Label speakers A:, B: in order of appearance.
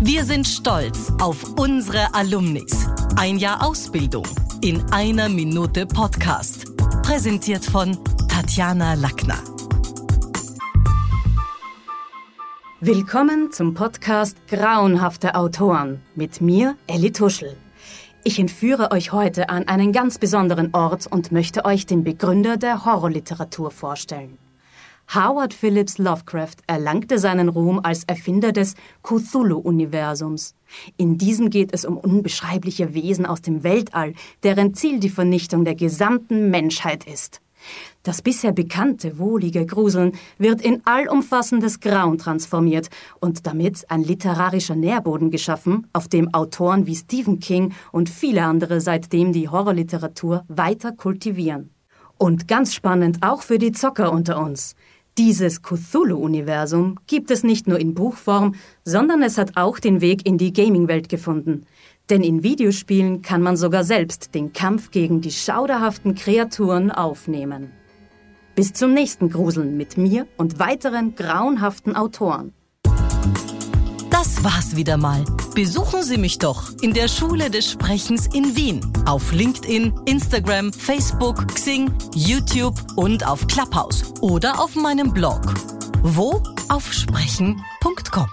A: Wir sind stolz auf unsere Alumnis. Ein Jahr Ausbildung in einer Minute Podcast. Präsentiert von Tatjana Lackner.
B: Willkommen zum Podcast Grauenhafte Autoren mit mir, Elli Tuschel. Ich entführe euch heute an einen ganz besonderen Ort und möchte euch den Begründer der Horrorliteratur vorstellen. Howard Phillips Lovecraft erlangte seinen Ruhm als Erfinder des Cthulhu-Universums. In diesem geht es um unbeschreibliche Wesen aus dem Weltall, deren Ziel die Vernichtung der gesamten Menschheit ist. Das bisher bekannte, wohlige Gruseln wird in allumfassendes Grauen transformiert und damit ein literarischer Nährboden geschaffen, auf dem Autoren wie Stephen King und viele andere seitdem die Horrorliteratur weiter kultivieren. Und ganz spannend auch für die Zocker unter uns. Dieses Cthulhu-Universum gibt es nicht nur in Buchform, sondern es hat auch den Weg in die Gaming-Welt gefunden. Denn in Videospielen kann man sogar selbst den Kampf gegen die schauderhaften Kreaturen aufnehmen. Bis zum nächsten Gruseln mit mir und weiteren grauenhaften Autoren.
A: Das war's wieder mal. Besuchen Sie mich doch in der Schule des Sprechens in Wien. Auf LinkedIn, Instagram, Facebook, Xing, YouTube und auf Clubhouse oder auf meinem Blog. Wo? Auf sprechen.com.